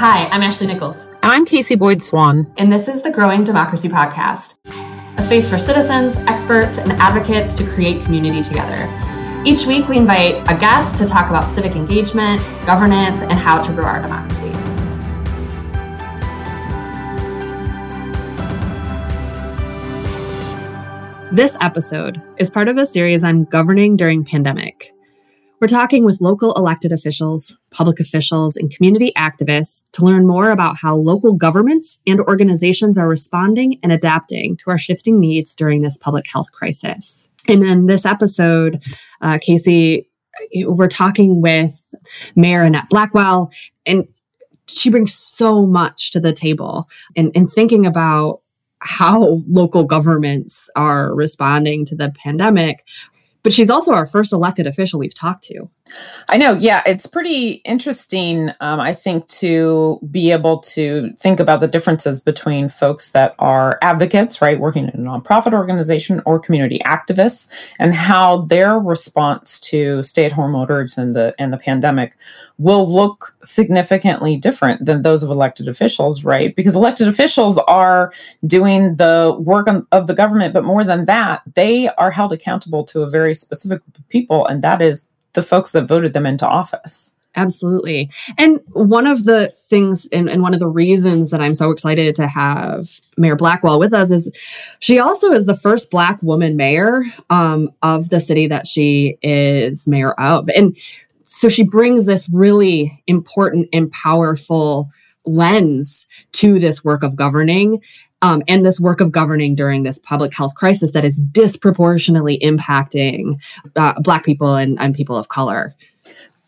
Hi, I'm Ashley Nichols. And I'm Casey Boyd Swan. And this is the Growing Democracy Podcast, a space for citizens, experts, and advocates to create community together. Each week, we invite a guest to talk about civic engagement, governance, and how to grow our democracy. This episode is part of a series on governing during pandemic. We're talking with local elected officials, public officials, and community activists to learn more about how local governments and organizations are responding and adapting to our shifting needs during this public health crisis. And in this episode, uh, Casey, we're talking with Mayor Annette Blackwell, and she brings so much to the table and, and thinking about how local governments are responding to the pandemic. But she's also our first elected official we've talked to. I know. Yeah, it's pretty interesting, um, I think, to be able to think about the differences between folks that are advocates, right, working in a nonprofit organization or community activists, and how their response to stay-at-home orders and the and the pandemic will look significantly different than those of elected officials, right? Because elected officials are doing the work of the government, but more than that, they are held accountable to a very specific group of people, and that is the folks that voted them into office. Absolutely. And one of the things and, and, one of the reasons that I'm so excited to have Mayor Blackwell with us is she also is the first Black woman mayor um, of the city that she is mayor of. And so she brings this really important and powerful lens to this work of governing um, and this work of governing during this public health crisis that is disproportionately impacting uh, Black people and, and people of color.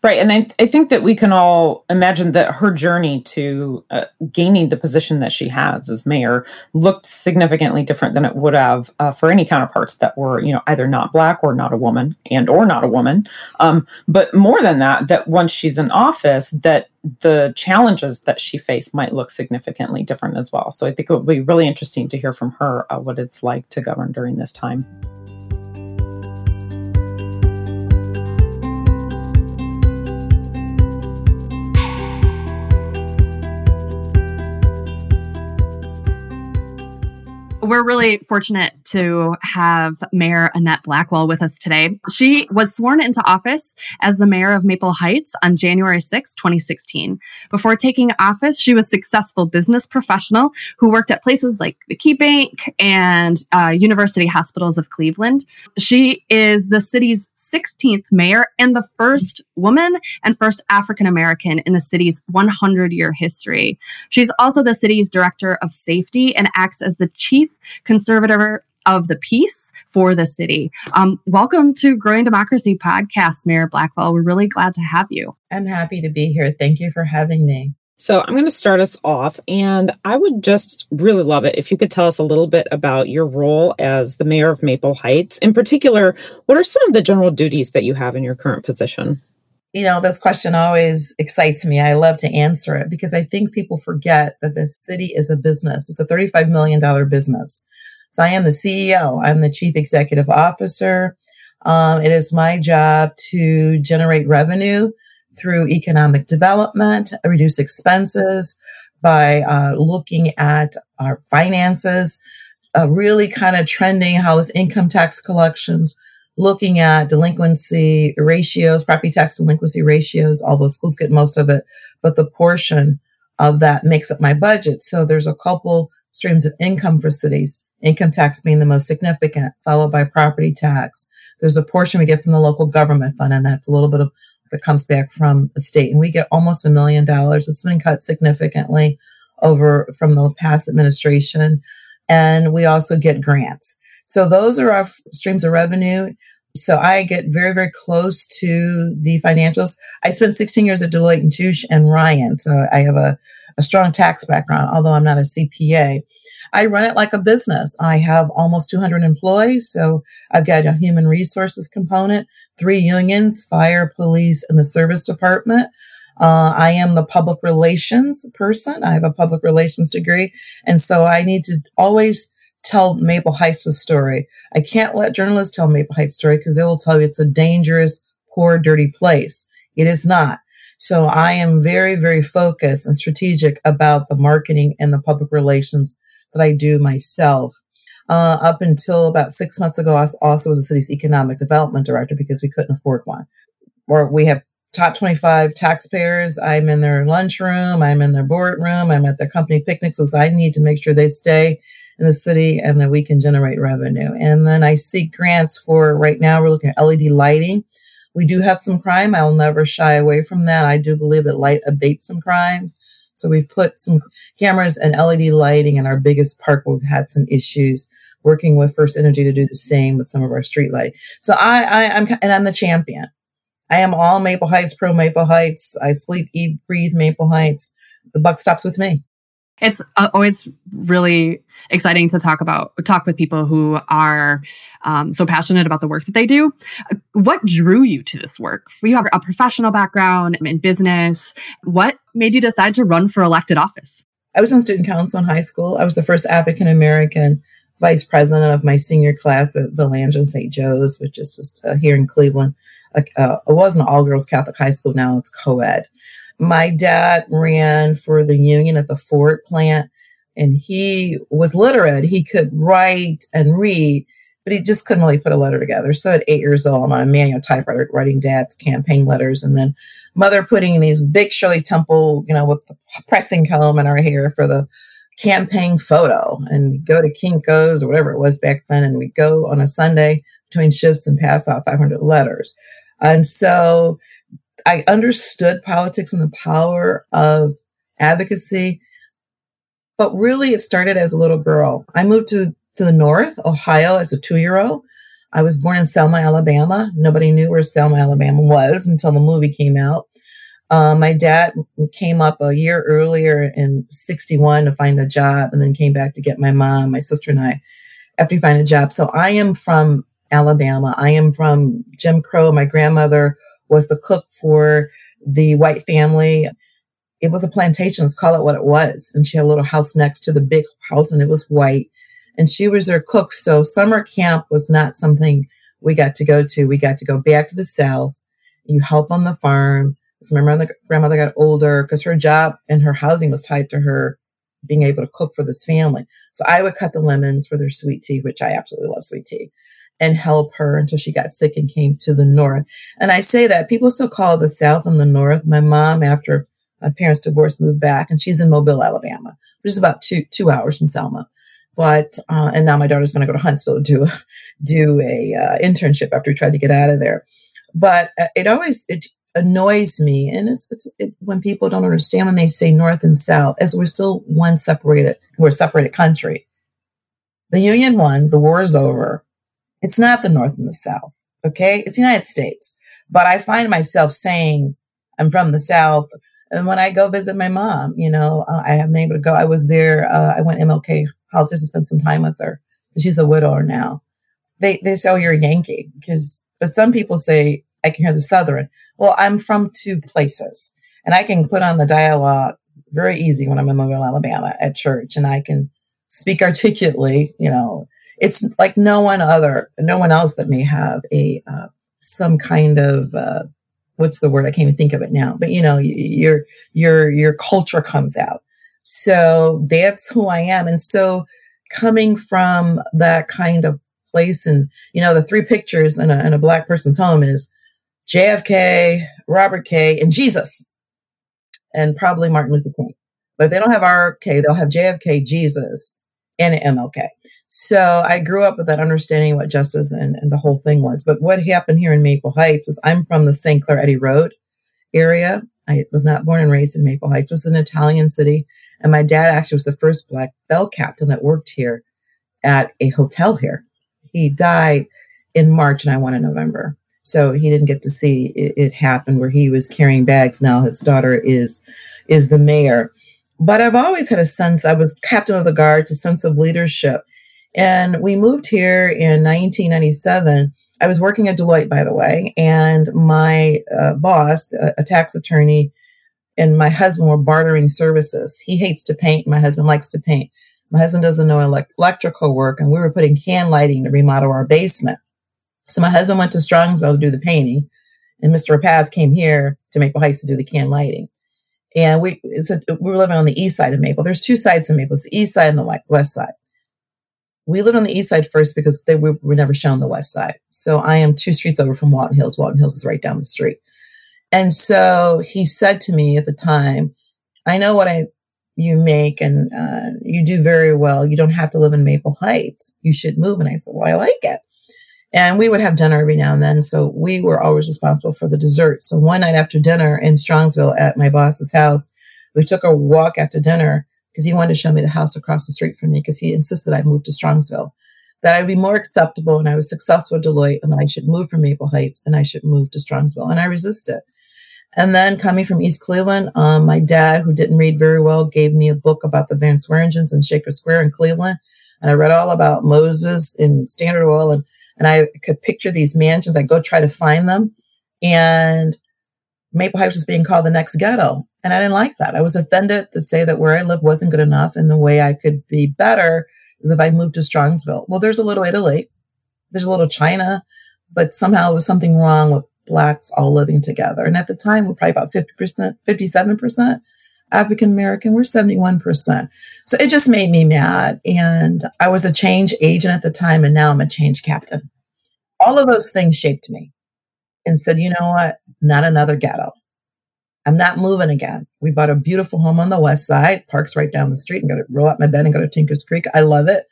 Right. And I, I think that we can all imagine that her journey to uh, gaining the position that she has as mayor looked significantly different than it would have uh, for any counterparts that were, you know, either not black or not a woman and or not a woman. Um, but more than that, that once she's in office, that the challenges that she faced might look significantly different as well. So I think it would be really interesting to hear from her uh, what it's like to govern during this time. We're really fortunate to have Mayor Annette Blackwell with us today. She was sworn into office as the mayor of Maple Heights on January 6, 2016. Before taking office, she was a successful business professional who worked at places like the Key Bank and uh, University Hospitals of Cleveland. She is the city's 16th mayor and the first woman and first African American in the city's 100 year history. She's also the city's director of safety and acts as the chief conservator of the peace for the city. Um, welcome to Growing Democracy podcast, Mayor Blackwell. We're really glad to have you. I'm happy to be here. Thank you for having me. So, I'm going to start us off, and I would just really love it if you could tell us a little bit about your role as the mayor of Maple Heights. In particular, what are some of the general duties that you have in your current position? You know, this question always excites me. I love to answer it because I think people forget that this city is a business. It's a $35 million business. So, I am the CEO, I'm the chief executive officer. Um, it is my job to generate revenue through economic development, reduce expenses by uh, looking at our finances, uh, really kind of trending how is income tax collections, looking at delinquency ratios, property tax delinquency ratios, although schools get most of it, but the portion of that makes up my budget. So there's a couple streams of income for cities, income tax being the most significant, followed by property tax. There's a portion we get from the local government fund, and that's a little bit of that comes back from the state. And we get almost a million dollars. It's been cut significantly over from the past administration. And we also get grants. So those are our streams of revenue. So I get very, very close to the financials. I spent 16 years at Deloitte and Touche and Ryan. So I have a, a strong tax background, although I'm not a CPA. I run it like a business. I have almost 200 employees. So I've got a human resources component three unions fire, police, and the service department. Uh, I am the public relations person. I have a public relations degree. And so I need to always tell Maple Heights' story. I can't let journalists tell Maple Heights' story because they will tell you it's a dangerous, poor, dirty place. It is not. So I am very, very focused and strategic about the marketing and the public relations that I do myself. Uh, up until about six months ago, I also was the city's economic development director because we couldn't afford one. Or we have top 25 taxpayers. I'm in their lunchroom. I'm in their boardroom. I'm at their company picnics. So I need to make sure they stay in the city and that we can generate revenue. And then I seek grants for right now, we're looking at LED lighting. We do have some crime. I'll never shy away from that. I do believe that light abates some crimes. So we've put some cameras and LED lighting in our biggest park where we've had some issues working with First Energy to do the same with some of our street light. So I, I I'm and I'm the champion. I am all Maple Heights, pro Maple Heights. I sleep, eat, breathe Maple Heights. The buck stops with me. It's uh, always really exciting to talk about, talk with people who are um, so passionate about the work that they do. What drew you to this work? You have a professional background in business. What made you decide to run for elected office? I was on student council in high school. I was the first African American vice president of my senior class at Villa Angela St. Joe's, which is just uh, here in Cleveland uh, it was an all girls Catholic high school. Now it's co ed. My dad ran for the union at the Ford plant and he was literate. He could write and read, but he just couldn't really put a letter together. So at eight years old, I'm on a manual typewriter writing dad's campaign letters and then mother putting these big Shirley Temple, you know, with the pressing comb in her hair for the campaign photo and go to Kinko's or whatever it was back then. And we go on a Sunday between shifts and pass out 500 letters. And so I understood politics and the power of advocacy. But really, it started as a little girl. I moved to, to the North, Ohio, as a two year old. I was born in Selma, Alabama. Nobody knew where Selma, Alabama was until the movie came out. Uh, my dad came up a year earlier in 61 to find a job and then came back to get my mom, my sister, and I after he find a job. So I am from Alabama. I am from Jim Crow. My grandmother was the cook for the white family. It was a plantation. Let's call it what it was. And she had a little house next to the big house, and it was white. And she was their cook. So summer camp was not something we got to go to. We got to go back to the South. You help on the farm. So my grandmother got older because her job and her housing was tied to her being able to cook for this family. So I would cut the lemons for their sweet tea, which I absolutely love sweet tea and help her until she got sick and came to the north. And I say that people still call the south and the north. My mom, after my parents divorced, moved back, and she's in Mobile, Alabama, which is about two two hours from Selma. But uh, and now my daughter's going to go to Huntsville to do do a uh, internship after we tried to get out of there. But uh, it always it annoys me, and it's it's it, when people don't understand when they say north and south, as we're still one separated, we're a separated country. The Union won, the war is over it's not the North and the South. Okay. It's the United States. But I find myself saying, I'm from the South. And when I go visit my mom, you know, uh, I haven't been able to go. I was there. Uh, I went MLK House just to spend some time with her. She's a widower now. They, they say, oh, you're a Yankee. Because, but some people say, I can hear the Southern. Well, I'm from two places and I can put on the dialogue very easy when I'm in Mobile, Alabama at church and I can speak articulately, you know, it's like no one other, no one else that may have a uh, some kind of uh, what's the word? I can't even think of it now. But you know, your your your culture comes out. So that's who I am, and so coming from that kind of place, and you know, the three pictures in a, in a black person's home is JFK, Robert K, and Jesus, and probably Martin Luther King. But if they don't have RK, they'll have JFK, Jesus, and MLK. So I grew up with that understanding what justice and, and the whole thing was. But what happened here in Maple Heights is I'm from the St. Clair Eddy Road area. I was not born and raised in Maple Heights. It was an Italian city. And my dad actually was the first black bell captain that worked here at a hotel here. He died in March and I won in November. So he didn't get to see it, it happen where he was carrying bags. Now his daughter is is the mayor. But I've always had a sense, I was captain of the guards, a sense of leadership and we moved here in 1997. I was working at Deloitte, by the way, and my uh, boss, a, a tax attorney, and my husband were bartering services. He hates to paint. My husband likes to paint. My husband doesn't know elect- electrical work, and we were putting can lighting to remodel our basement. So my husband went to Strongsville to do the painting, And Mr. Rapaz came here to Maple Heights to do the can lighting. And we it's a, we were living on the east side of Maple. There's two sides of Maple, it's the east side and the west side. We lived on the east side first because they were, never shown the west side. So I am two streets over from Walton Hills. Walton Hills is right down the street. And so he said to me at the time, I know what I you make and uh, you do very well. You don't have to live in Maple Heights. You should move. And I said, Well, I like it. And we would have dinner every now and then. So we were always responsible for the dessert. So one night after dinner in Strongsville at my boss's house, we took a walk after dinner because he wanted to show me the house across the street from me because he insisted I move to Strongsville. That I'd be more acceptable and I was successful at Deloitte and that I should move from Maple Heights and I should move to Strongsville. And I resisted. And then coming from East Cleveland, um, my dad, who didn't read very well, gave me a book about the Van Sweringens in Shaker Square in Cleveland. And I read all about Moses in Standard Oil and and I could picture these mansions. I go try to find them, and Maple Heights was being called the next ghetto, and I didn't like that. I was offended to say that where I live wasn't good enough, and the way I could be better is if I moved to Strongsville. Well, there's a little Italy, there's a little China, but somehow there was something wrong with blacks all living together. And at the time, we're probably about 50%, 57% African American. We're 71%. So it just made me mad. And I was a change agent at the time, and now I'm a change captain. All of those things shaped me and said, you know what? Not another ghetto. I'm not moving again. We bought a beautiful home on the west side, parks right down the street, and go to roll out my bed and go to Tinker's Creek. I love it.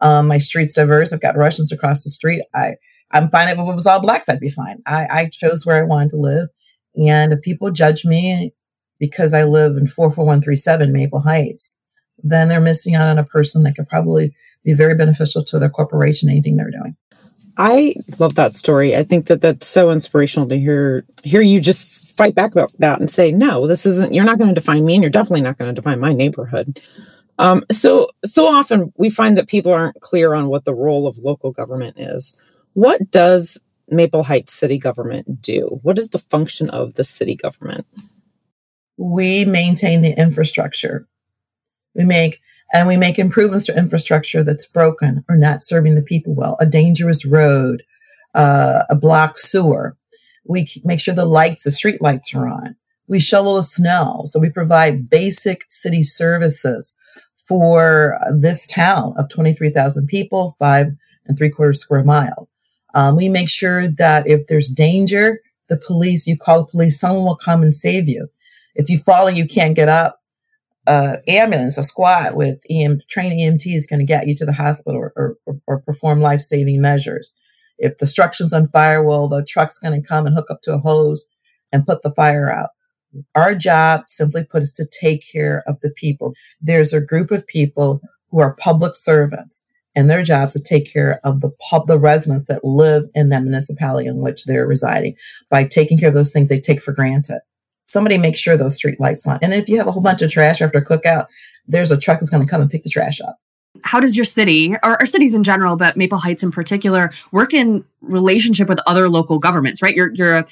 Um, my street's diverse. I've got Russians across the street. I I'm fine if it was all blacks. I'd be fine. I, I chose where I wanted to live, and if people judge me because I live in 44137 Maple Heights, then they're missing out on a person that could probably be very beneficial to their corporation, anything they're doing. I love that story. I think that that's so inspirational to hear hear you just fight back about that and say, no, this isn't. You're not going to define me, and you're definitely not going to define my neighborhood. Um, so so often we find that people aren't clear on what the role of local government is. What does Maple Heights city government do? What is the function of the city government? We maintain the infrastructure we make and we make improvements to infrastructure that's broken or not serving the people well, a dangerous road, uh, a blocked sewer. We make sure the lights, the street lights are on. We shovel the snow. So we provide basic city services for this town of 23,000 people, five and three quarters square mile. Um, we make sure that if there's danger, the police, you call the police, someone will come and save you. If you fall and you can't get up, uh, ambulance, a squad with EM, trained EMT is going to get you to the hospital or, or, or perform life saving measures. If the structure's on fire, well, the truck's going to come and hook up to a hose and put the fire out. Our job, simply put, is to take care of the people. There's a group of people who are public servants, and their job is to take care of the pub, the residents that live in that municipality in which they're residing. By taking care of those things they take for granted somebody makes sure those street lights on. And if you have a whole bunch of trash after a cookout, there's a truck that's going to come and pick the trash up. How does your city, or, or, cities in general, but Maple Heights in particular, work in relationship with other local governments? Right, you're you're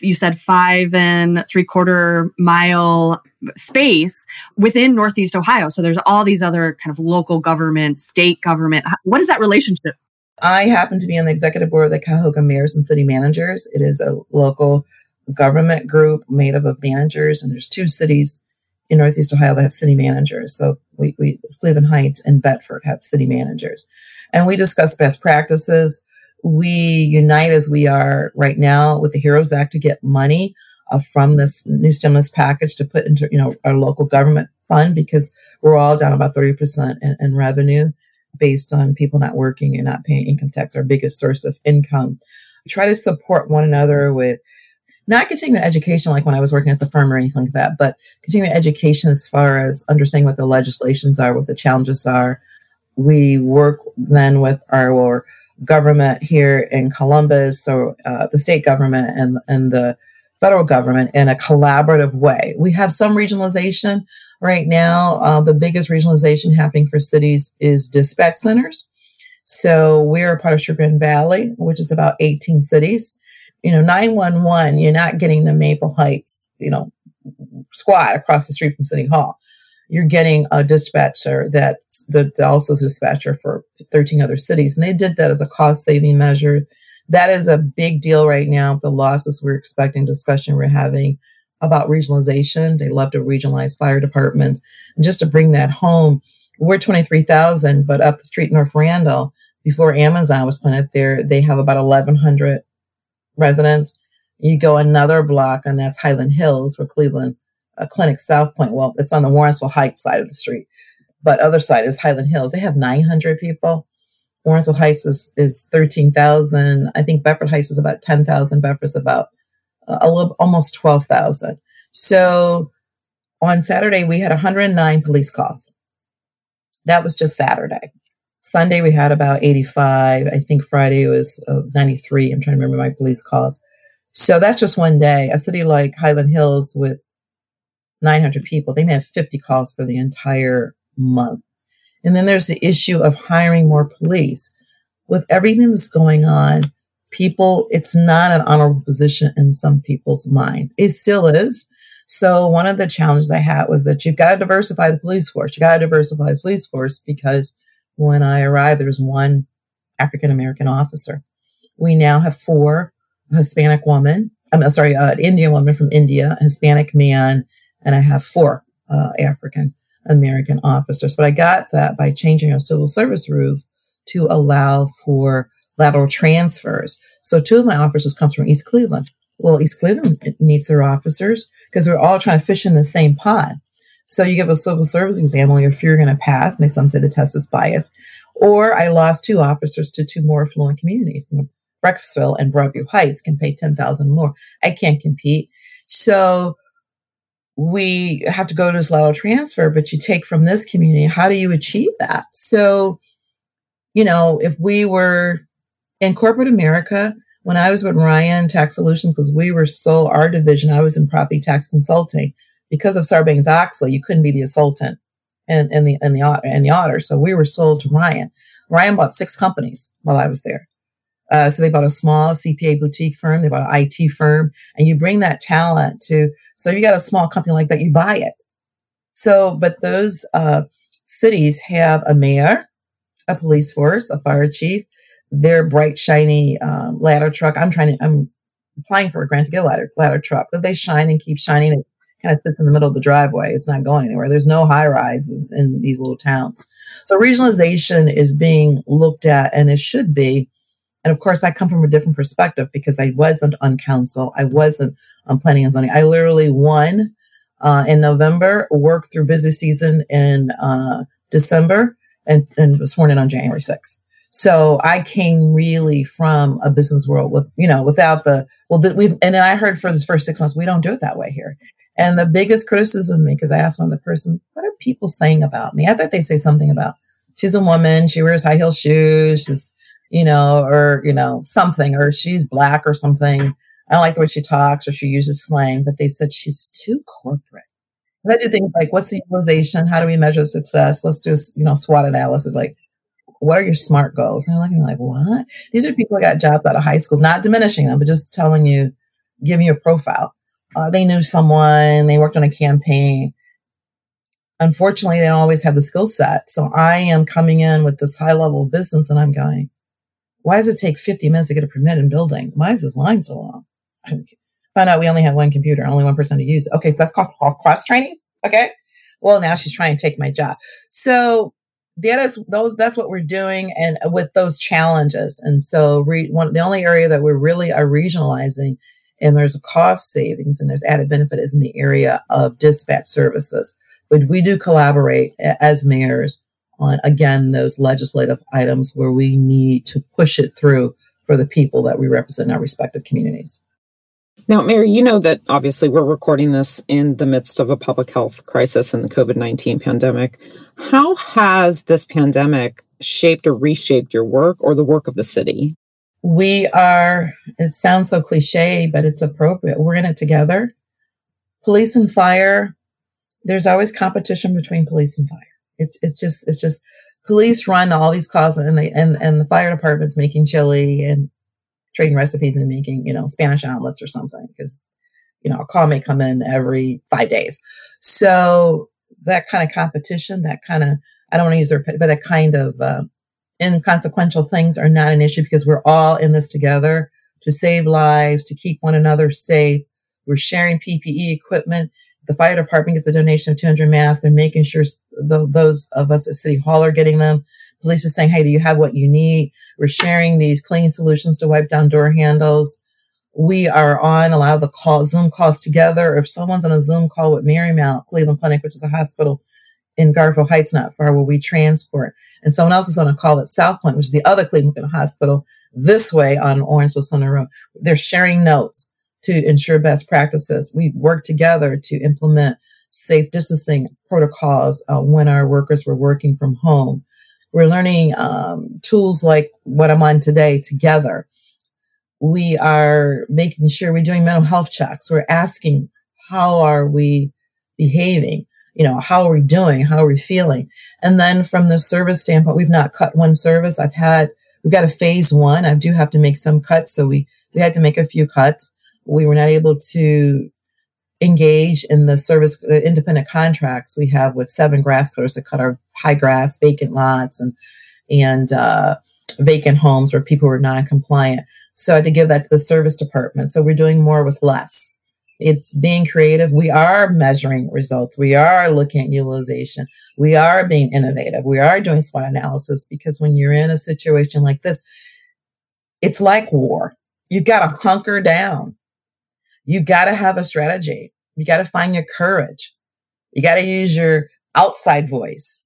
you said five and three quarter mile space within Northeast Ohio. So there's all these other kind of local governments, state government. What is that relationship? I happen to be on the executive board of the Cuyahoga Mayors and City Managers. It is a local government group made up of managers, and there's two cities in Northeast Ohio that have city managers. So we, we Cleveland Heights and Bedford have city managers, and we discuss best practices. We unite as we are right now with the Heroes Act to get money uh, from this new stimulus package to put into you know our local government fund because we're all down about 30% in, in revenue based on people not working and not paying income tax, our biggest source of income. We try to support one another with not continuing education like when I was working at the firm or anything like that, but continuing education as far as understanding what the legislations are, what the challenges are. We work then with our government here in Columbus, so uh, the state government and, and the federal government in a collaborative way. We have some regionalization right now. Uh, the biggest regionalization happening for cities is dispatch centers. So we're part of Chagrin Valley, which is about 18 cities you know, 911, you're not getting the Maple Heights, you know, squad across the street from City Hall. You're getting a dispatcher that, the Dallas is dispatcher for 13 other cities. And they did that as a cost saving measure. that is a big deal right now. The losses we're expecting, discussion we're having about regionalization. They love to regionalize fire departments. And just to bring that home, we're 23,000, but up the street, North Randall, before Amazon was put up there, they have about 1,100 residents. You go another block, and that's Highland Hills, where Cleveland a Clinic South Pointe. Well, it's on the Warrensville Heights side of the street, but other side is Highland Hills. They have 900 people. Warrensville Heights is, is 13,000. I think Bedford Heights is about 10,000. Bedford's about uh, a little, almost 12,000. So on Saturday, we had 109 police calls. That was just Saturday. Sunday, we had about 85. I think Friday was uh, 93. I'm trying to remember my police calls. So that's just one day. A city like Highland Hills with 900 people, they may have 50 calls for the entire month. And then there's the issue of hiring more police. With everything that's going on, people, it's not an honorable position in some people's mind. It still is. So one of the challenges I had was that you've got to diversify the police force. You got to diversify the police force because when I arrived, there was one African American officer. We now have four Hispanic women. I'm sorry, uh, an Indian woman from India, a Hispanic man, and I have four uh, African American officers. But I got that by changing our civil service rules to allow for lateral transfers. So two of my officers come from East Cleveland. Well, East Cleveland needs their officers because we're all trying to fish in the same pot. So you give a civil service exam where if you're going to pass, and they some say the test is biased. Or I lost two officers to two more affluent communities. You know, Brecksville and Broadview Heights can pay ten thousand more. I can't compete. So we have to go to this lateral transfer, but you take from this community. How do you achieve that? So, you know, if we were in corporate America, when I was with Ryan Tax Solutions, because we were so our division, I was in property tax consulting. Because of Sarbanes Oxley, you couldn't be the and, and the and the and the auditor. So we were sold to Ryan. Ryan bought six companies while I was there. Uh, so they bought a small CPA boutique firm, they bought an IT firm, and you bring that talent to so you got a small company like that, you buy it. So, but those uh, cities have a mayor, a police force, a fire chief, their bright, shiny um, ladder truck. I'm trying to, I'm applying for a grant to get a ladder, ladder truck that they shine and keep shining. Kind of sits in the middle of the driveway. It's not going anywhere. There's no high rises in these little towns. So regionalization is being looked at and it should be. And of course, I come from a different perspective because I wasn't on council. I wasn't on planning and zoning. I literally won uh, in November, worked through busy season in uh, December, and, and was sworn in on January 6th. So I came really from a business world with, you know, without the, well, we've, and I heard for the first six months, we don't do it that way here. And the biggest criticism of me, because I asked one of the persons, what are people saying about me? I thought they say something about she's a woman, she wears high heel shoes, she's, you know, or, you know, something, or she's black or something. I don't like the way she talks or she uses slang, but they said she's too corporate. I do things like, what's the utilization? How do we measure success? Let's do, you know, SWOT analysis. Like, what are your SMART goals? And they're looking like, what? These are people who got jobs out of high school, not diminishing them, but just telling you, give me a profile. Uh, they knew someone, they worked on a campaign. Unfortunately, they don't always have the skill set. So I am coming in with this high level business and I'm going, why does it take 50 minutes to get a permit in building? Why is this line so long? Found out we only have one computer, only one person to use it. Okay, so that's called, called cross training. Okay. Well, now she's trying to take my job. So that is those. That's what we're doing, and with those challenges. And so, re, one the only area that we're really are regionalizing, and there's a cost savings and there's added benefit is in the area of dispatch services. But we do collaborate as mayors on again those legislative items where we need to push it through for the people that we represent in our respective communities. Now, Mary, you know that obviously we're recording this in the midst of a public health crisis and the COVID 19 pandemic. How has this pandemic shaped or reshaped your work or the work of the city? We are, it sounds so cliche, but it's appropriate. We're in it together. Police and fire, there's always competition between police and fire. It's, it's just, it's just, police run all these calls and they, and, and the fire department's making chili and trading recipes and making, you know, Spanish omelets or something because, you know, a call may come in every five days. So that kind of competition, that kind of, I don't want to use their, but that kind of uh, inconsequential things are not an issue because we're all in this together to save lives, to keep one another safe. We're sharing PPE equipment. The fire department gets a donation of 200 masks. They're making sure the, those of us at City Hall are getting them. Police are saying, hey, do you have what you need? We're sharing these cleaning solutions to wipe down door handles. We are on a lot of the call, Zoom calls together. If someone's on a Zoom call with Marymount Cleveland Clinic, which is a hospital in Garfield Heights, not far where we transport, and someone else is on a call at South Pointe, which is the other Cleveland Hospital, this way on Warrensville Center Road. They're sharing notes to ensure best practices. We work together to implement safe distancing protocols uh, when our workers were working from home. We're learning um, tools like what I'm on today together. We are making sure we're doing mental health checks. We're asking, how are we behaving? You know, how are we doing? How are we feeling? And then from the service standpoint, we've not cut one service. I've had, we've got a phase one. I do have to make some cuts. So we, we had to make a few cuts. We were not able to engage in the service, the independent contracts we have with seven grass cutters to cut our high grass, vacant lots and, and, uh, vacant homes where people were non-compliant. So I had to give that to the service department. So we're doing more with less. It's being creative. We are measuring results. We are looking at utilization. We are being innovative. We are doing SWOT analysis because when you're in a situation like this, it's like war. You've got to hunker down. You've got to have a strategy. You got to find your courage. You got to use your outside voice.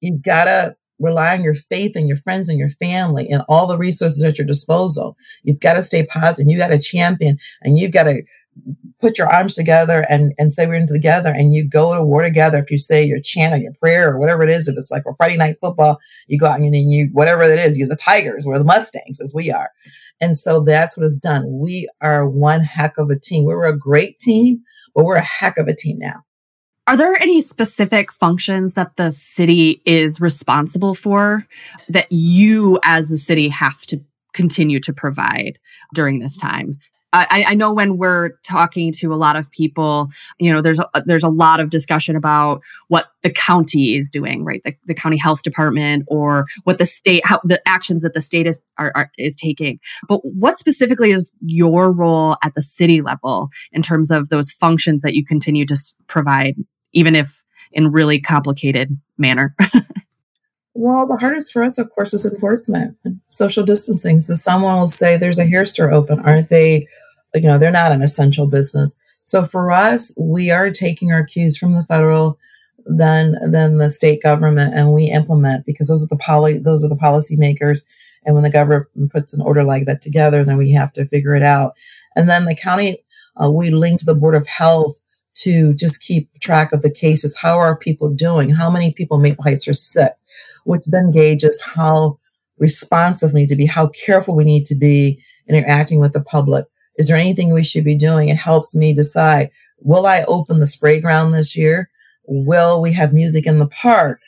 You've got to rely on your faith and your friends and your family and all the resources at your disposal. You've got to stay positive. You got to champion and you've got to put your arms together and, and say we're in together and you go to war together. If you say your chant or your prayer or whatever it is if it's like a friday night football you go out and you whatever it is you're the tigers we're the mustangs as we are. And so that's what is done. We are one heck of a team. We were a great team but we're a heck of a team now. Are there any specific functions that the city is responsible for that you as a city have to continue to provide during this time I, I, know when we're talking to a lot of people, you know, there's a, there's a lot of discussion about what the county is doing, right? The, the county health department or what the state, how the actions that the state is are, are, is taking. But what specifically is your role at the city level in terms of those functions that you continue to provide, even if in really complicated manner? Well, the hardest for us, of course, is enforcement, social distancing. So someone will say, "There's a hair store open. Aren't they you know, they're not an essential business. So for us, we are taking our cues from the federal, then then the state government, and we implement because those are the poly those are the policymakers. And when the government puts an order like that together, then we have to figure it out. And then the county, uh, we link to the board of health to just keep track of the cases. How are people doing? How many people Maple Heights are sick? Which then gauges how responsive we need to be, how careful we need to be interacting with the public. Is there anything we should be doing? It helps me decide will I open the spray ground this year? Will we have music in the park?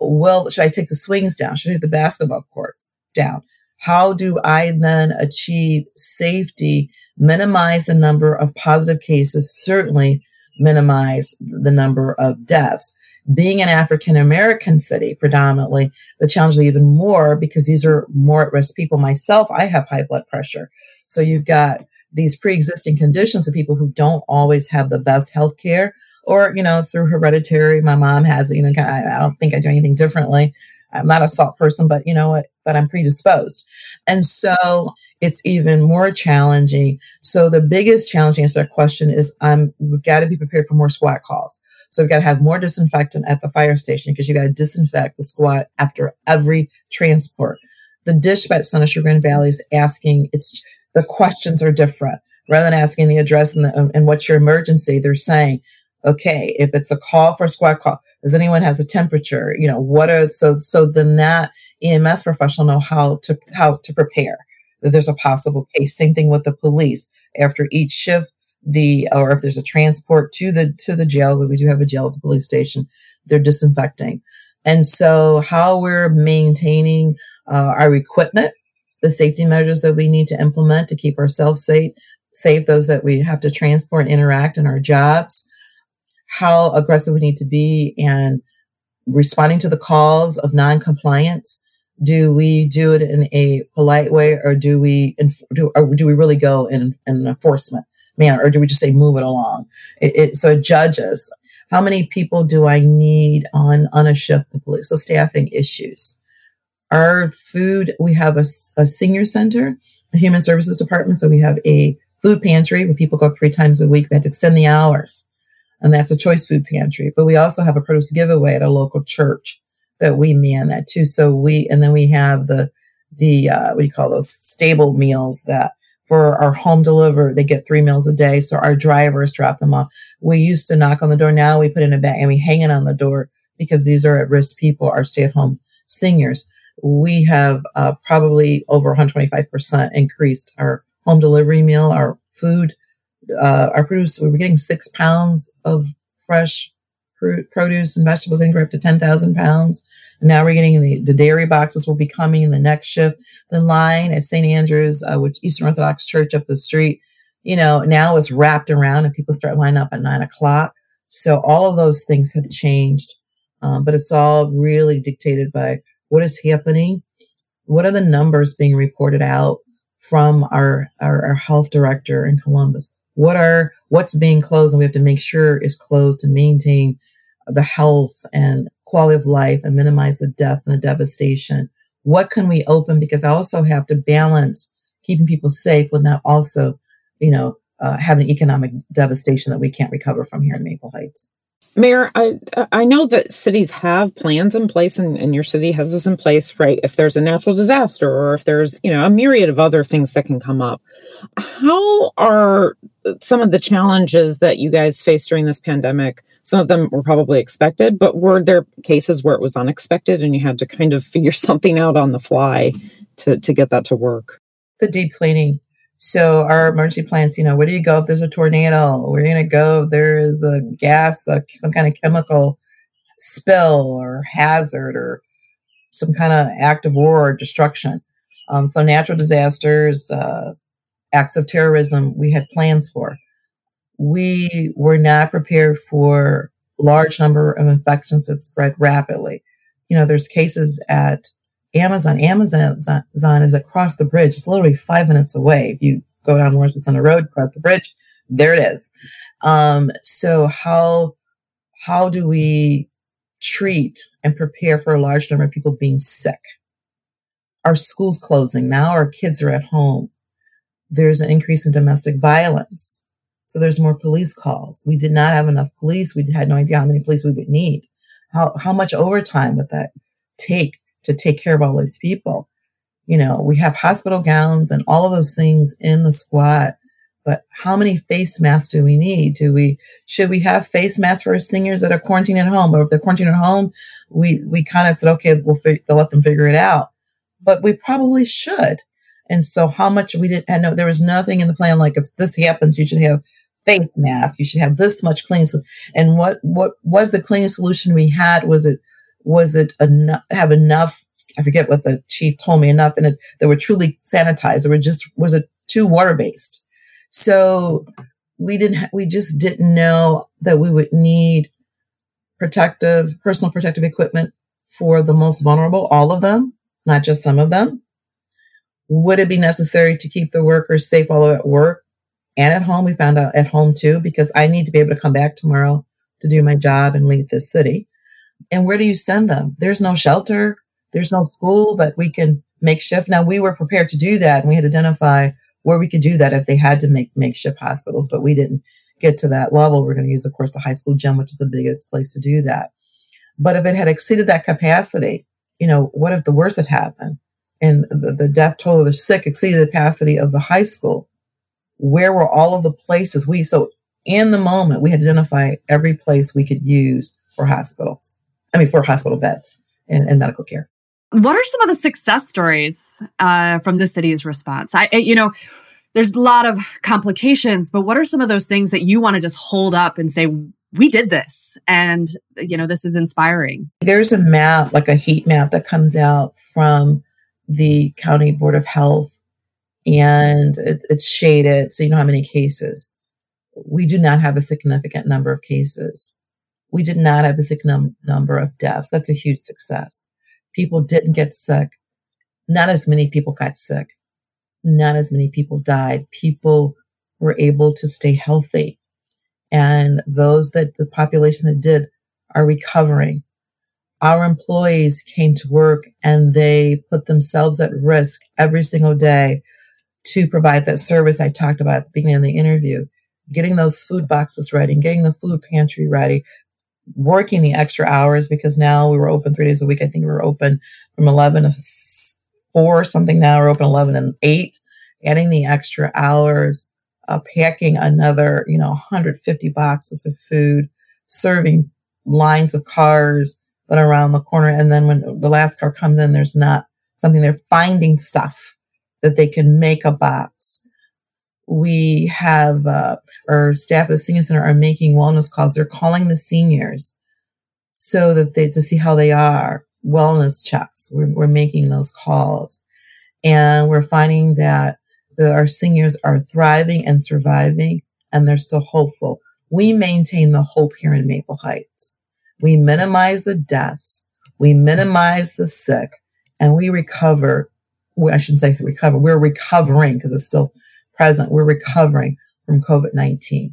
Will should I take the swings down? Should I take the basketball courts down? How do I then achieve safety, minimize the number of positive cases, certainly minimize the number of deaths? Being an African American city, predominantly, the challenge is even more because these are more at risk people. Myself, I have high blood pressure. So you've got these pre-existing conditions of people who don't always have the best health care or you know through hereditary my mom has it you know I, I don't think i do anything differently. I'm not a salt person but you know what? But i'm predisposed. And so it's even more challenging. So the biggest challenge to answer that question is um, we've got to be prepared for more squat calls. So we've got to have more disinfectant at the fire station because you got to disinfect the squat after every transport. The dispatch center Chagrin Valley is asking it's the questions are different. Rather than asking the address and, the, and what's your emergency, they're saying, okay, if it's a call for a squad call, does anyone has a temperature? You know, what are so so then that EMS professional know how to how to prepare that there's a possible case. Same thing with the police. After each shift, the or if there's a transport to the to the jail, we do have a jail at the police station, they're disinfecting. And so how we're maintaining uh, our equipment the safety measures that we need to implement to keep ourselves safe, save those that we have to transport and interact in our jobs, how aggressive we need to be and responding to the calls of non-compliance. do we do it in a polite way or do we do, or do we really go in, in an enforcement manner or do we just say move it along it, it, so it judges. How many people do i need on on a shift the police? So staffing issues our food we have a, a senior center a human services department so we have a food pantry where people go three times a week we have to extend the hours and that's a choice food pantry but we also have a produce giveaway at a local church that we man that too. So we and then we have the the uh, what do you call those stable meals that for our home deliver they get three meals a day. So our drivers drop them off. We used to knock on the door. Now we put in a bag and we hang it on the door because these are at risk people, our stay at home seniors. We have uh, probably over 125% increased our home delivery meal, our food, uh, our produce. We were getting six pounds of fresh produce and vegetables. We're up to 10,000 pounds. Now we're getting the, the dairy boxes will be coming in the next shift. The line at St. Andrews, uh, which Eastern Orthodox Church up the street, you know, now is wrapped around and people start lining up at nine o'clock. So all of those things have changed. Um, but it's all really dictated by what is happening. What are the numbers being reported out from our, our, our health director in Columbus? What are, what's being closed and we have to make sure is closed to maintain the health and quality of life and minimize the death and the devastation. What can we open? Because I also have to balance keeping people safe without also, you know, uh, having economic devastation that we can't recover from here in Maple Heights. Mayor, I I know that cities have plans in place, and, and your city has this in place, right? If there's a natural disaster, or if there's you know a myriad of other things that can come up, how are some of the challenges that you guys faced during this pandemic? Some of them were probably expected, but were there cases where it was unexpected and you had to kind of figure something out on the fly to to get that to work? The deep cleaning so our emergency plans, you know, where do you go if there's a tornado? You going to go if there is a gas, a, some kind of chemical spill or hazard or some kind of act of war or destruction? Um, so natural disasters, uh, acts of terrorism, we had plans for. We were not prepared for large number of infections that spread rapidly. You know, there's cases at Amazon. Amazon is across the bridge. It's literally five minutes away. If you go down Northwest Center Road, cross the bridge, there it is. Um, so how how do we treat and prepare for a large number of people being sick? Our schools closing now. Our kids are at home. There's an increase in domestic violence. So there's more police calls. We did not have enough police. We had no idea how many police we would need. How how much overtime would that take? To take care of all these people. You know, we have hospital gowns and all of those things in the squad. But how many face masks do we need? Do we should we have face masks for seniors that are quarantined at home? Or if they're quarantined at home, we we kind of said, okay, we'll fig- let them figure it out. But we probably should. And so, how much we didn't? Know there was nothing in the plan like if this happens, you should have face masks. You should have this much clean. And what what was the cleaning solution we had? Was it was it enough have enough i forget what the chief told me enough and it they were truly sanitized or were just was it too water based so we didn't we just didn't know that we would need protective personal protective equipment for the most vulnerable all of them not just some of them. Would it be necessary to keep the workers safe while at work and at home? We found out at home too because i need to be able to come back tomorrow to do my job and leave this city and where do you send them? There's no shelter. There's no school that we can make shift. Now we were prepared to do that and we had to identify where we could do that if they had to make makeshift hospitals, but we didn't get to that level. We're going to use, of course, the high school gym, which is the biggest place to do that. But if it had exceeded that capacity, you know, what if the worst had happened and the, the death toll of the sick exceeded the capacity of the high school? Where were all of the places we, so in the moment, we had every place we could use for hospitals. I mean, for hospital beds and, and medical care. What are some of the success stories uh, from the city's response? I, you know, there's a lot of complications, but what are some of those things that you want to just hold up and say, we did this and you know this is inspiring there's a map like a heat map that comes out from the county board of health and it, it's shaded so you know how many cases we do not have a significant number of cases we did not have a significant number of deaths. That's a huge success. People didn't get sick. not as many people got sick. Not as many people died. People were able to stay healthy. And those that the population that did are recovering. Our employees came to work and they put themselves at risk every single day to provide that service I talked about at the beginning of the interview, getting those food boxes ready, getting the food pantry ready, working the extra hours because now we were open three days a week. I think we were open from 11 to 4 or something now. We're open 11 and 8, adding the extra hours, uh, packing another, you know, 150 boxes of food, serving lines of cars that are around the corner. And then when the last car comes in, there's not something they're finding stuff that they can make a box. We have uh, our staff at the senior center are making wellness calls. They're calling the seniors so that they to see how they are. Wellness checks. We're, we're making those calls, and we're finding that, that our seniors are thriving and surviving, and they're still hopeful. We maintain the hope here in Maple Heights. We minimize the deaths, we minimize the sick, and we recover I shouldn't say recover, we're recovering because it's still present. We're recovering from COVID 19.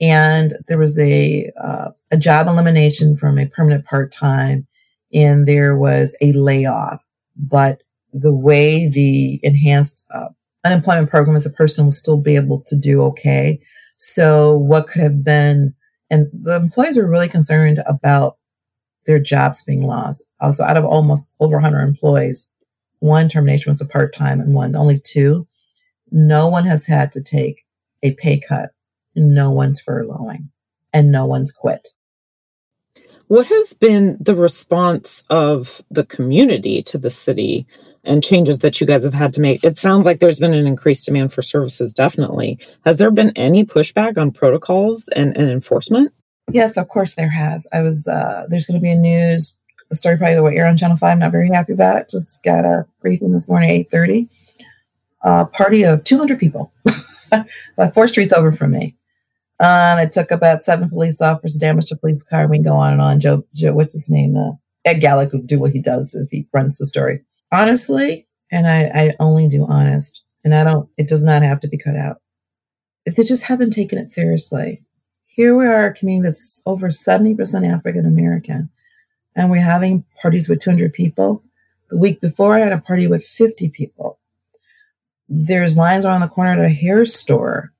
And there was a, uh, a job elimination from a permanent part time, and there was a layoff. But the way the enhanced uh, unemployment program is, a person will still be able to do okay. So, what could have been, and the employees were really concerned about their jobs being lost. Also, out of almost over 100 employees, one termination was a part time and one only two. No one has had to take a pay cut. No one's furloughing and no one's quit. What has been the response of the community to the city and changes that you guys have had to make? It sounds like there's been an increased demand for services, definitely. Has there been any pushback on protocols and, and enforcement? Yes, of course there has. I was uh, there's going to be a news story probably the way you're on Channel 5. I'm not very happy about it. Just got a briefing this morning, 8.30. A party of 200 people. about four streets over from me. Um, it took about seven police officers, damage a police car. We can go on and on. Joe, Joe what's his name? Uh, Ed Gallek would do what he does if he runs the story. Honestly, and I, I only do honest, and I don't, it does not have to be cut out. They just haven't taken it seriously. Here we are, a community that's over 70% African American and we're having parties with 200 people. The week before, I had a party with 50 people. There's lines around the corner at a hair store.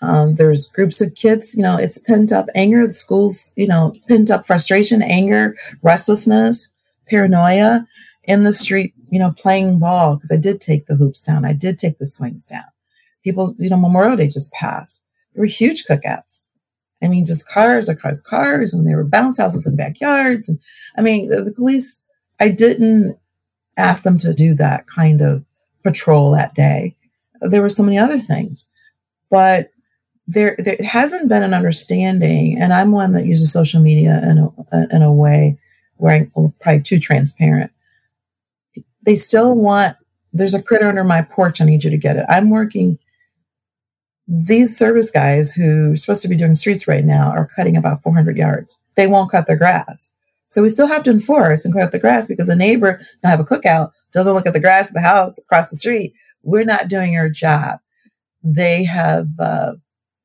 Um, there's groups of kids, you know, it's pent up anger. The school's, you know, pent up frustration, anger, restlessness, paranoia in the street, you know, playing ball. Because I did take the hoops down, I did take the swings down. People, you know, Memorial Day just passed. There were huge cookouts I mean, just cars across cars, and there were bounce houses and backyards. And I mean, the, the police, I didn't ask them to do that kind of patrol that day. There were so many other things, but there, there hasn't been an understanding. And I'm one that uses social media in a, in a way where I'm probably too transparent. They still want, there's a critter under my porch. I need you to get it. I'm working these service guys who are supposed to be doing streets right now are cutting about 400 yards. They won't cut their grass. So we still have to enforce and cut the grass because the neighbor can have a cookout, doesn't look at the grass of the house across the street. We're not doing our job. They have uh,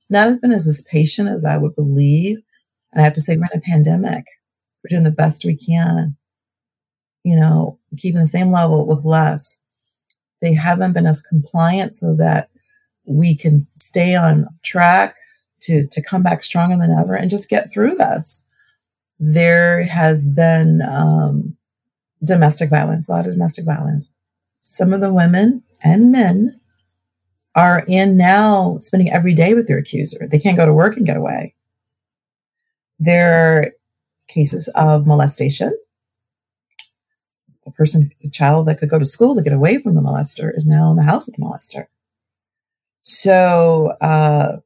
not as been as, as patient as I would believe. And I have to say, we're in a pandemic. We're doing the best we can, you know, keeping the same level with less. They haven't been as compliant so that we can stay on track to to come back stronger than ever and just get through this. There has been um, domestic violence, a lot of domestic violence. Some of the women and men are in now spending every day with their accuser. They can't go to work and get away. There are cases of molestation. A person, a child that could go to school to get away from the molester is now in the house with the molester. So uh,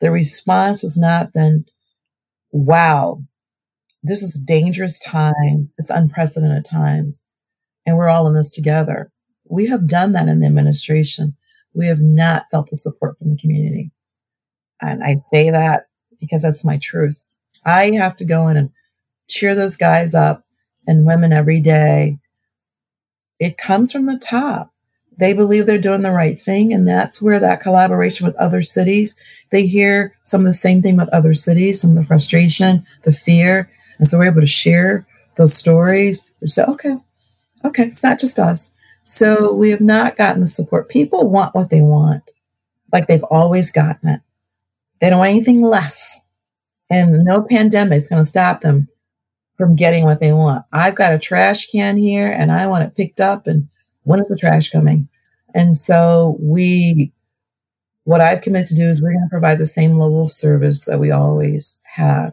the response has not been, wow, this is dangerous times. It's unprecedented times. And we're all in this together. We have done that in the administration. We have not felt the support from the community. And I say that because that's my truth. I have to go in and cheer those guys up and women every day it comes from the top. They believe they're doing the right thing. And that's where that collaboration with other cities, they hear some of the same thing with other cities, some of the frustration, the fear. And so we're able to share those stories. We say, okay, okay, it's not just us. So we have not gotten the support. People want what they want, like they've always gotten it. They don't want anything less. And no pandemic is going to stop them from getting what they want. I've got a trash can here and I want it picked up. And when is the trash coming? And so we, what I've committed to do is we're going to provide the same level of service that we always have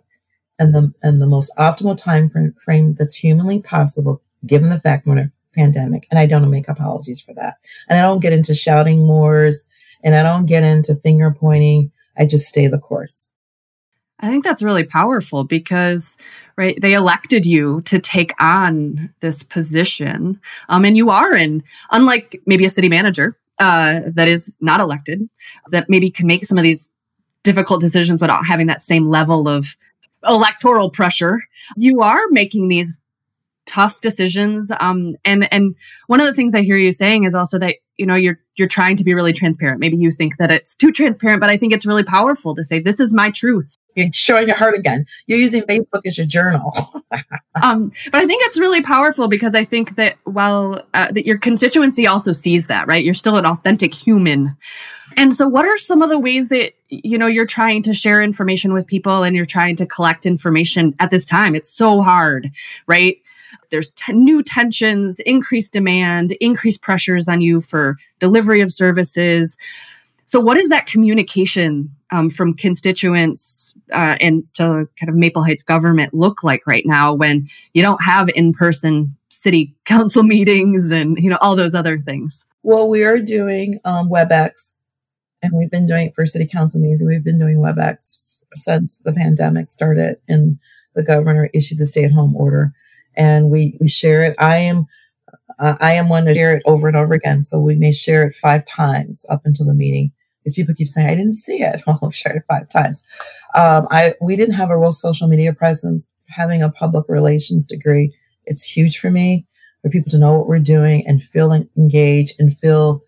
and the, and the most optimal time frame, frame that's humanly possible, given the fact we're in a pandemic. And I don't make apologies for that. And I don't get into shouting wars and I don't get into finger pointing. I just stay the course. I think that's really powerful because, right, they elected you to take on this position. Um, and you are in, unlike maybe a city manager uh, that is not elected, that maybe can make some of these difficult decisions without having that same level of electoral pressure. You are making these tough decisions um, and and one of the things i hear you saying is also that you know you're you're trying to be really transparent. Maybe you think that it's too transparent but i think it's really powerful to say this is my truth. You're showing your heart again. You're using facebook as your journal. Um, but i think it's really powerful because i think that while uh, that your constituency also sees that right? You're still an authentic human. And so what are some of the ways that you know you're trying to share information with people and you're trying to collect information at this time it's so hard right there's t- new tensions, increased demand, increased pressures on you for delivery of services. So, what does that communication um, from constituents uh, and to kind of Maple Heights government look like right now when you don't have in-person city council meetings and you know all those other things? Well, we are doing um, WebEx, and we've been doing it for city council meetings, we've been doing WebEx since the pandemic started and the governor issued the stay-at-home order and we we share it. I am uh, I am one to share it over and over again. So we may share it five times up until the meeting. These people keep saying I didn't see it. Well, I've shared it five times. Um, I we didn't have a real social media presence. Having a public relations degree, it's huge for me for people to know what we're doing and feel engaged and feel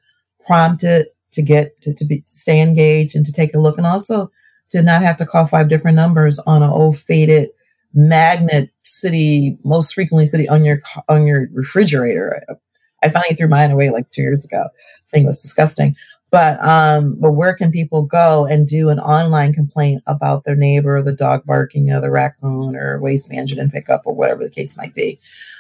prompted to get to, to be to stay engaged and to take a look and also to not have to call five different numbers on an old faded magnet city, most frequently city on your on your refrigerator. I finally threw mine away like two years ago. Thing was disgusting. But um, but where can people go and do an online complaint about their neighbor, or the dog barking, or the raccoon, or waste management and pickup, or whatever the case might be?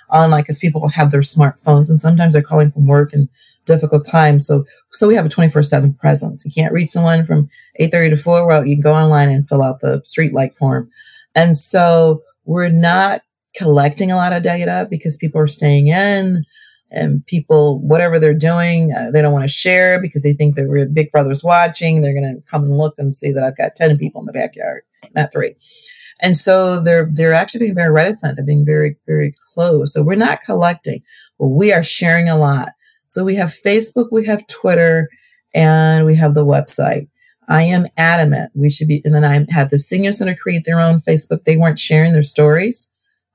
Online, because people have their smartphones and sometimes they're calling from work and difficult times. So so we have a 24-7 presence. You can't reach someone from 8:30 to 4. Well, you can go online and fill out the street light form. And so we're not collecting a lot of data because people are staying in and people, whatever they're doing, uh, they don't want to share because they think that Big Brother's watching. They're going to come and look and see that I've got 10 people in the backyard, not three. And so they're they're actually being very reticent. They're being very very close. So we're not collecting, but we are sharing a lot. So we have Facebook, we have Twitter, and we have the website. I am adamant we should be, and then I have the senior center create their own Facebook. They weren't sharing their stories.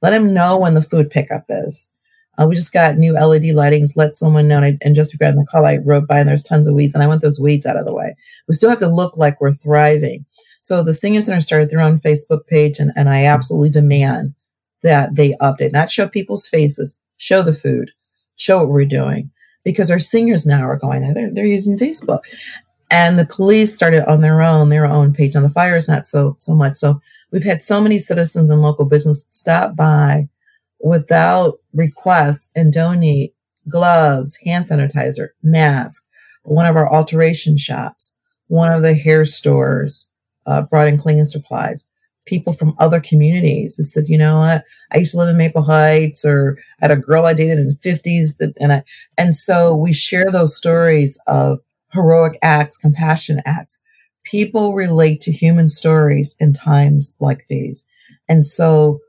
Let them know when the food pickup is. Uh, we just got new LED lightings. Let someone know. And, I, and just regarding the call, I wrote by and there's tons of weeds, and I want those weeds out of the way. We still have to look like we're thriving. So the senior center started their own Facebook page, and, and I absolutely demand that they update, not show people's faces, show the food, show what we're doing because our singers now are going there. They're, they're using Facebook. And the police started on their own their own page. On the fire is not so so much. So we've had so many citizens and local business stop by without request and donate gloves hand sanitizer mask one of our alteration shops one of the hair stores uh, brought in cleaning supplies people from other communities that said you know what i used to live in maple heights or I had a girl i dated in the 50s that and i and so we share those stories of heroic acts, compassion acts. People relate to human stories in times like these. And so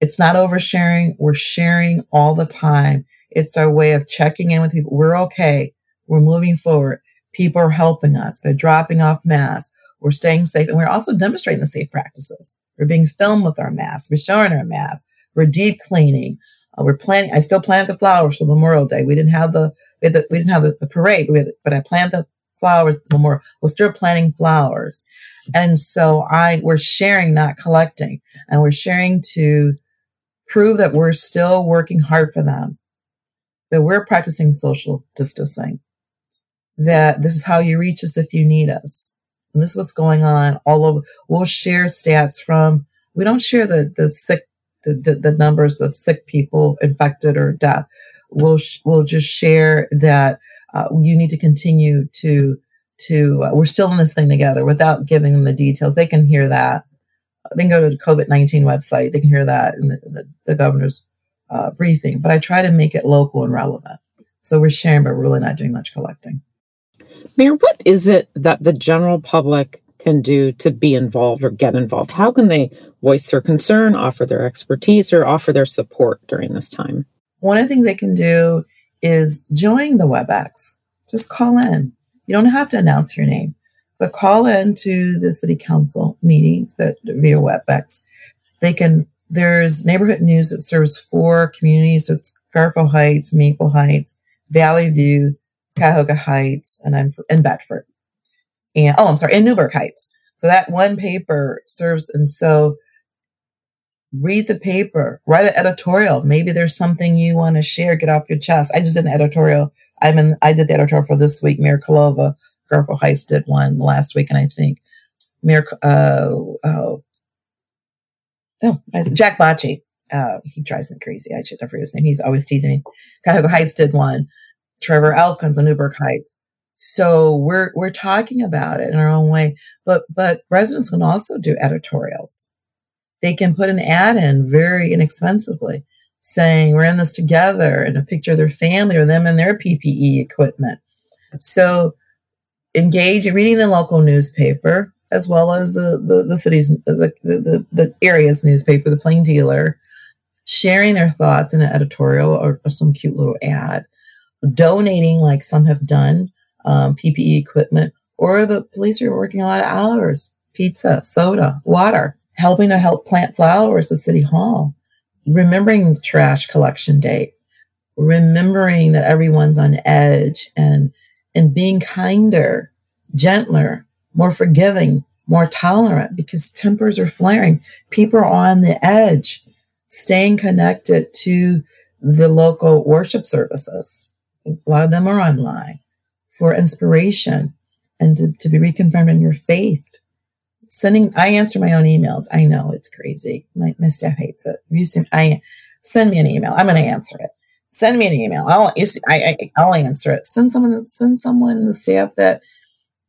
it's not oversharing. We're sharing all the time. It's our way of checking in with people. We're okay. We're moving forward. People are helping us. They're dropping off masks. We're staying safe. And we're also demonstrating the safe practices. We're being filmed with our masks. We're showing our masks. We're deep cleaning. Uh, we're planting. I still planted the flowers for Memorial Day. We didn't have the we, the, we didn't have the, the parade, but I planted the flowers. Memorial. We're still planting flowers, and so I we're sharing, not collecting, and we're sharing to prove that we're still working hard for them, that we're practicing social distancing, that this is how you reach us if you need us. And this is what's going on all over. We'll share stats from, we don't share the, the sick, the, the, the numbers of sick people infected or death. We'll, sh- we'll just share that uh, you need to continue to, to, uh, we're still in this thing together without giving them the details. They can hear that they can go to the COVID 19 website. They can hear that in the, the, the governor's uh, briefing. But I try to make it local and relevant. So we're sharing, but we're really not doing much collecting. Mayor, what is it that the general public can do to be involved or get involved? How can they voice their concern, offer their expertise, or offer their support during this time? One of the things they can do is join the WebEx. Just call in. You don't have to announce your name but call in to the city council meetings that via WebEx. They can, there's neighborhood news that serves four communities. So it's Garfield Heights, Maple Heights, Valley View, Cuyahoga Heights, and I'm in Bedford. And, oh, I'm sorry, in Newburgh Heights. So that one paper serves, and so read the paper, write an editorial. Maybe there's something you want to share, get off your chest. I just did an editorial. I'm in, I did the editorial for this week, Collova Garfield Heights did one last week, and I think Mayor, uh, oh, oh, Jack Bacci. Uh, he drives me crazy. I should never forget his name. He's always teasing me. Cuyahoga Heights did one. Trevor Elkins on Newburgh Heights. So we're we're talking about it in our own way. But but residents can also do editorials. They can put an ad in very inexpensively, saying we're in this together, and a picture of their family or them and their PPE equipment. So engage in reading the local newspaper as well as the the, the city's the, the, the area's newspaper, the Plain Dealer, sharing their thoughts in an editorial or, or some cute little ad, donating like some have done, um, PPE equipment, or the police are working a lot of hours, pizza, soda, water, helping to help plant flowers at City Hall, remembering trash collection date, remembering that everyone's on edge and and being kinder, gentler, more forgiving, more tolerant because tempers are flaring. People are on the edge, staying connected to the local worship services. A lot of them are online for inspiration and to, to be reconfirmed in your faith. Sending, I answer my own emails. I know it's crazy. My, my staff hates it. You send, I send me an email. I'm going to answer it send me an email. I'll I, I will answer it. Send someone send someone the staff that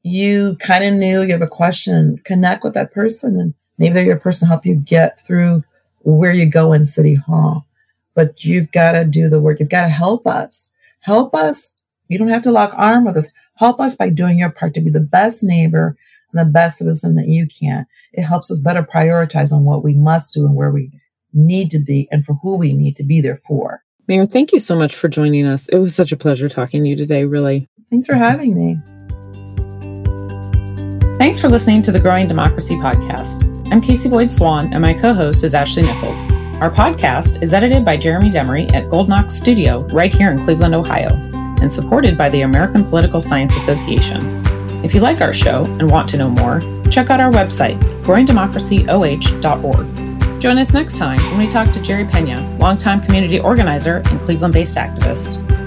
you kind of knew you have a question. Connect with that person, and maybe they're your person help you get through where you go in City Hall. But you've got to do the work. You've got to help us. Help us. You don't have to lock arm with us. Help us by doing your part to be the best neighbor and the best citizen that you can. It helps us better prioritize on what we must do and where we need to be and for who we need to be there for. Mayor, thank you so much for joining us. It was such a pleasure talking to you today, really. Thanks for having me. Thanks for listening to the Growing Democracy podcast. I'm Casey Boyd Swan, and my co host is Ashley Nichols. Our podcast is edited by Jeremy Demery at Gold Knox Studio right here in Cleveland, Ohio, and supported by the American Political Science Association. If you like our show and want to know more, check out our website, growingdemocracyoh.org. Join us next time when we talk to Jerry Pena, longtime community organizer and Cleveland based activist.